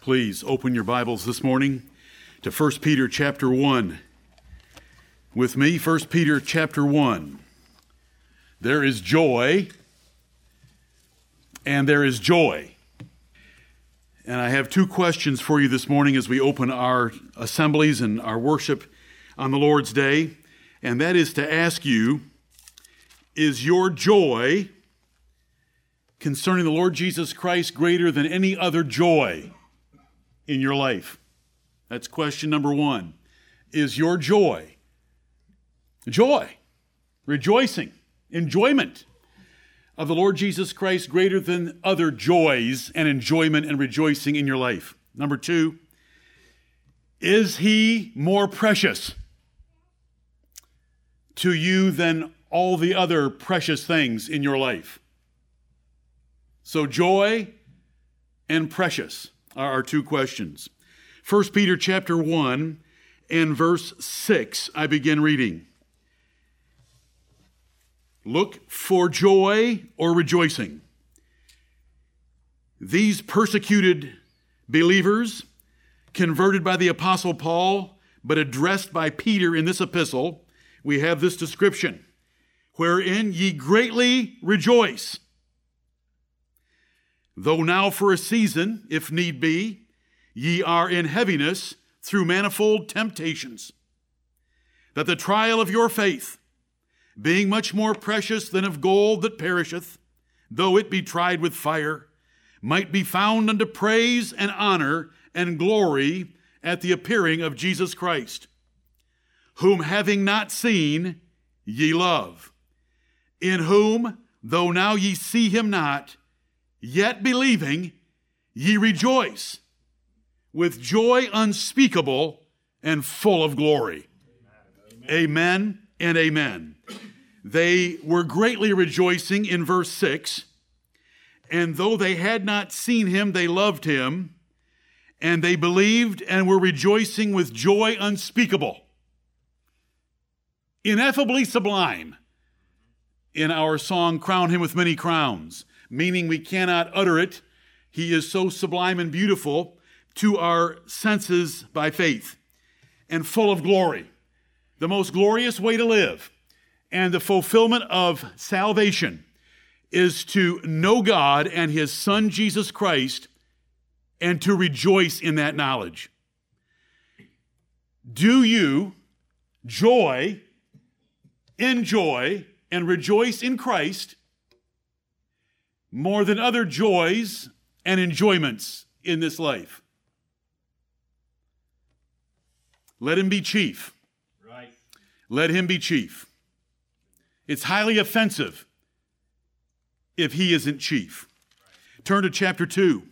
Please open your Bibles this morning to 1 Peter chapter 1. With me, 1 Peter chapter 1. There is joy, and there is joy. And I have two questions for you this morning as we open our assemblies and our worship on the Lord's Day. And that is to ask you Is your joy concerning the Lord Jesus Christ greater than any other joy? In your life? That's question number one. Is your joy, joy, rejoicing, enjoyment of the Lord Jesus Christ greater than other joys and enjoyment and rejoicing in your life? Number two, is he more precious to you than all the other precious things in your life? So, joy and precious our two questions. 1 Peter chapter 1 and verse 6, I begin reading. Look for joy or rejoicing. These persecuted believers, converted by the Apostle Paul, but addressed by Peter in this epistle, we have this description wherein ye greatly rejoice Though now for a season, if need be, ye are in heaviness through manifold temptations, that the trial of your faith, being much more precious than of gold that perisheth, though it be tried with fire, might be found unto praise and honor and glory at the appearing of Jesus Christ, whom having not seen, ye love, in whom, though now ye see him not, yet believing, ye rejoice with joy unspeakable and full of glory. Amen, amen and amen. They were greatly rejoicing in verse 6. And though they had not seen him, they loved him, and they believed and were rejoicing with joy unspeakable. Ineffably sublime in our song, Crown Him with Many Crowns meaning we cannot utter it. He is so sublime and beautiful to our senses by faith and full of glory. The most glorious way to live and the fulfillment of salvation is to know God and His Son Jesus Christ and to rejoice in that knowledge. Do you joy, enjoy, and rejoice in Christ more than other joys and enjoyments in this life. Let him be chief. Right. Let him be chief. It's highly offensive if he isn't chief. Right. Turn to chapter 2.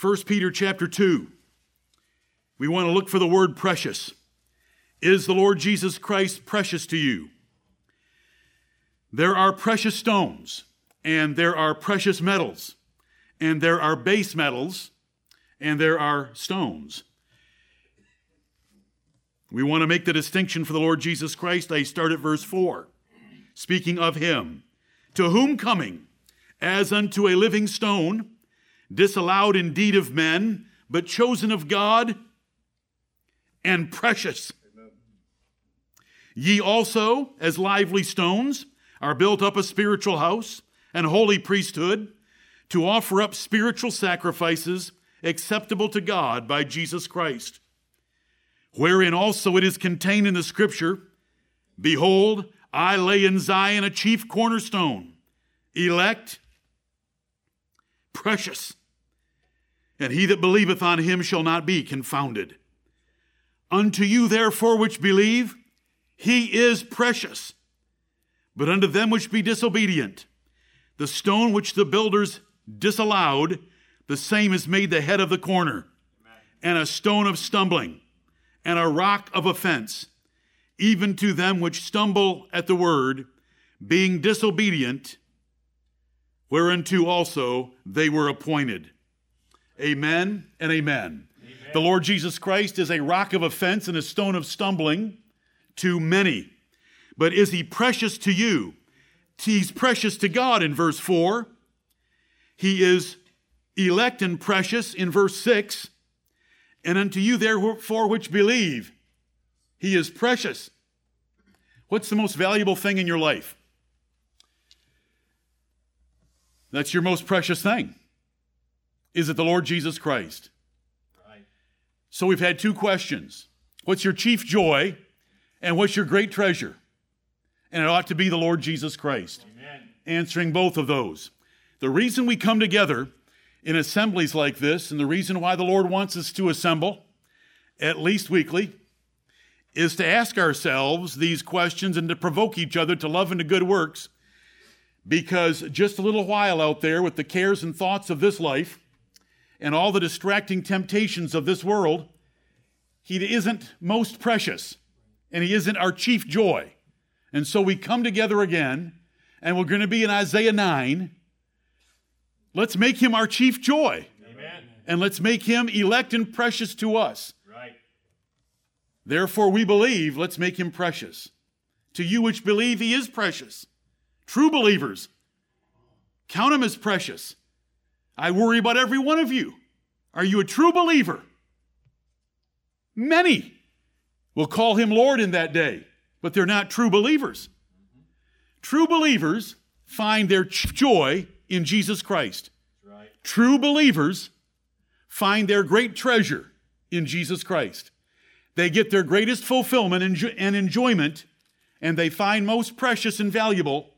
1 Peter chapter 2. We want to look for the word precious. Is the Lord Jesus Christ precious to you? There are precious stones and there are precious metals, and there are base metals, and there are stones. We want to make the distinction for the Lord Jesus Christ. I start at verse 4. Speaking of him, to whom coming, as unto a living stone, disallowed indeed of men, but chosen of God, and precious. Amen. Ye also, as lively stones, are built up a spiritual house and holy priesthood to offer up spiritual sacrifices acceptable to God by Jesus Christ. Wherein also it is contained in the scripture Behold, I lay in Zion a chief cornerstone, elect, precious, and he that believeth on him shall not be confounded. Unto you, therefore, which believe, he is precious. But unto them which be disobedient, the stone which the builders disallowed, the same is made the head of the corner, and a stone of stumbling, and a rock of offense, even to them which stumble at the word, being disobedient, whereunto also they were appointed. Amen and amen. amen. The Lord Jesus Christ is a rock of offense and a stone of stumbling to many. But is he precious to you? He's precious to God in verse 4. He is elect and precious in verse 6, and unto you therefore which believe, he is precious. What's the most valuable thing in your life? That's your most precious thing. Is it the Lord Jesus Christ? Right. So we've had two questions. What's your chief joy and what's your great treasure? And it ought to be the Lord Jesus Christ. Amen. Answering both of those. The reason we come together in assemblies like this, and the reason why the Lord wants us to assemble at least weekly, is to ask ourselves these questions and to provoke each other to love and to good works. Because just a little while out there with the cares and thoughts of this life and all the distracting temptations of this world, He isn't most precious and He isn't our chief joy. And so we come together again, and we're going to be in Isaiah 9. Let's make Him our chief joy. Amen. And let's make Him elect and precious to us. Right. Therefore, we believe, let's make Him precious. To you which believe, He is precious. True believers, count Him as precious. I worry about every one of you. Are you a true believer? Many will call him Lord in that day, but they're not true believers. True believers find their joy in Jesus Christ. Right. True believers find their great treasure in Jesus Christ. They get their greatest fulfillment and enjoyment, and they find most precious and valuable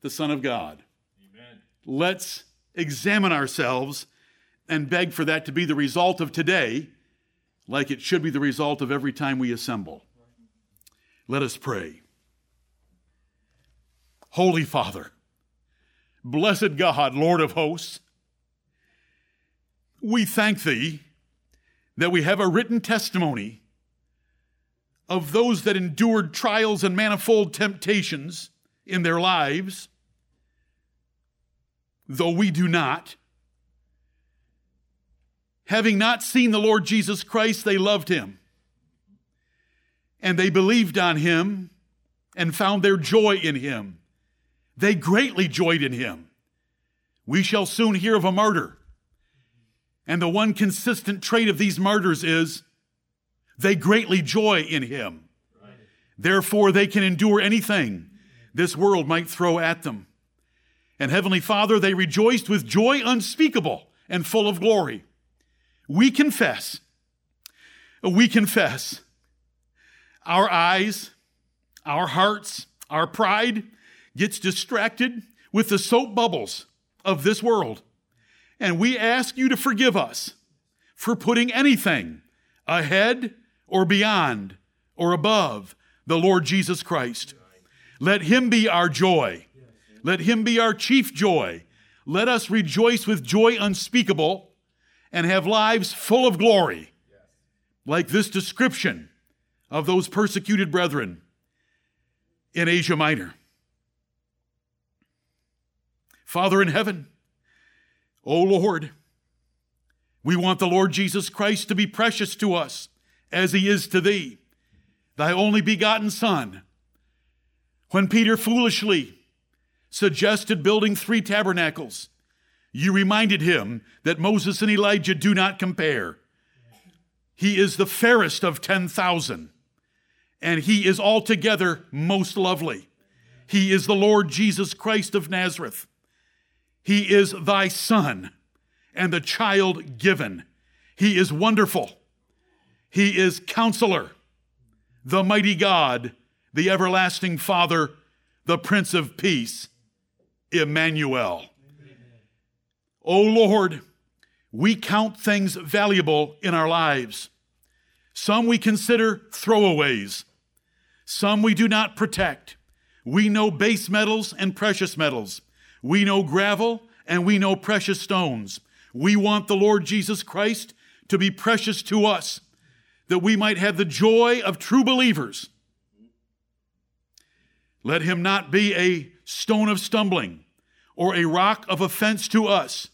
the Son of God. Amen. Let's examine ourselves and beg for that to be the result of today like it should be the result of every time we assemble. Let us pray. Holy Father, blessed God, Lord of hosts, we thank Thee that we have a written testimony of those that endured trials and manifold temptations in their lives, though we do not. Having not seen the Lord Jesus Christ, they loved him. And they believed on him and found their joy in him. They greatly joyed in him. We shall soon hear of a martyr. And the one consistent trait of these martyrs is they greatly joy in him. Therefore, they can endure anything this world might throw at them. And Heavenly Father, they rejoiced with joy unspeakable and full of glory we confess, we confess our eyes, our hearts, our pride gets distracted with the soap bubbles of this world. And we ask you to forgive us for putting anything ahead or beyond or above the Lord Jesus Christ. Let him be our joy. Let him be our chief joy. Let us rejoice with joy unspeakable and have lives full of glory, like this description of those persecuted brethren in Asia Minor. Father in heaven, O Lord, we want the Lord Jesus Christ to be precious to us as he is to thee, thy only begotten Son. When Peter foolishly suggested building three tabernacles, you reminded him that Moses and Elijah do not compare. He is the fairest of 10,000, and he is altogether most lovely. He is the Lord Jesus Christ of Nazareth. He is thy son and the child given. He is wonderful. He is counselor, the mighty God, the everlasting Father, the Prince of Peace, Emmanuel. O Lord, we count things valuable in our lives. Some we consider throwaways. Some we do not protect. We know base metals and precious metals. We know gravel and we know precious stones. We want the Lord Jesus Christ to be precious to us, that we might have the joy of true believers. Let him not be a stone of stumbling or a rock of offense to us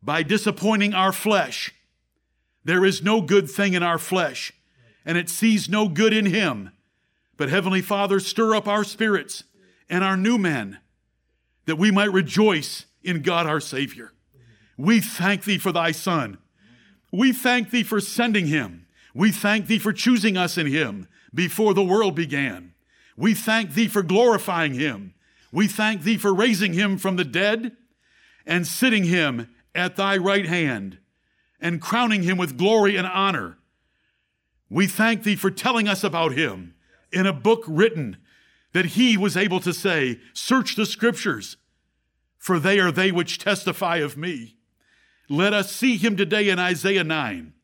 by disappointing our flesh. There is no good thing in our flesh, and it sees no good in him. But Heavenly Father, stir up our spirits and our new men that we might rejoice in God our Savior. We thank thee for thy Son. We thank thee for sending him. We thank thee for choosing us in him before the world began. We thank thee for glorifying him. We thank thee for raising him from the dead and sitting him at thy right hand and crowning him with glory and honor. We thank thee for telling us about him in a book written that he was able to say, Search the scriptures, for they are they which testify of me. Let us see him today in Isaiah 9.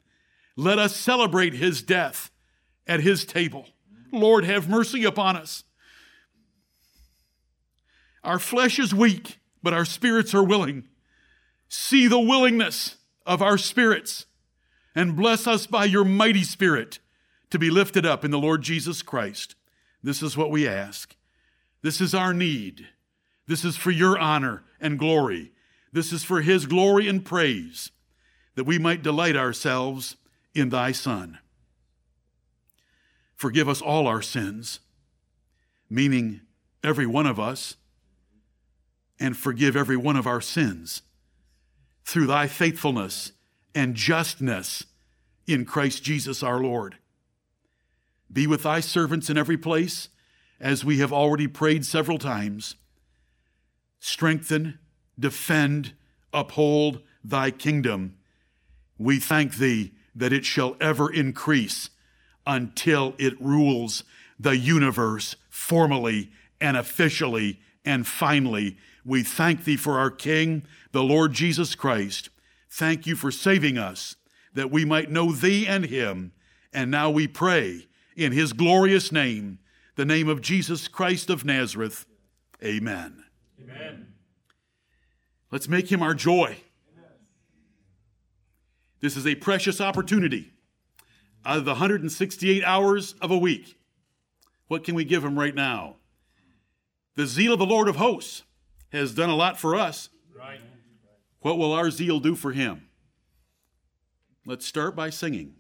Let us celebrate his death at his table. Lord, have mercy upon us. Our flesh is weak, but our spirits are willing. See the willingness of our spirits and bless us by your mighty spirit to be lifted up in the Lord Jesus Christ. This is what we ask. This is our need. This is for your honor and glory. This is for his glory and praise, that we might delight ourselves in thy Son. Forgive us all our sins, meaning every one of us, and forgive every one of our sins through thy faithfulness and justness in Christ Jesus our Lord. Be with thy servants in every place, as we have already prayed several times. Strengthen, defend, uphold thy kingdom. We thank thee that it shall ever increase until it rules the universe formally and officially and finally. We thank thee for our King, the Lord Jesus Christ. Thank you for saving us that we might know thee and him. And now we pray in his glorious name, the name of Jesus Christ of Nazareth. Amen. Amen. Let's make him our joy. This is a precious opportunity. Out of the 168 hours of a week, what can we give him right now? The zeal of the Lord of hosts has done a lot for us. Right. What will our zeal do for him? Let's start by singing.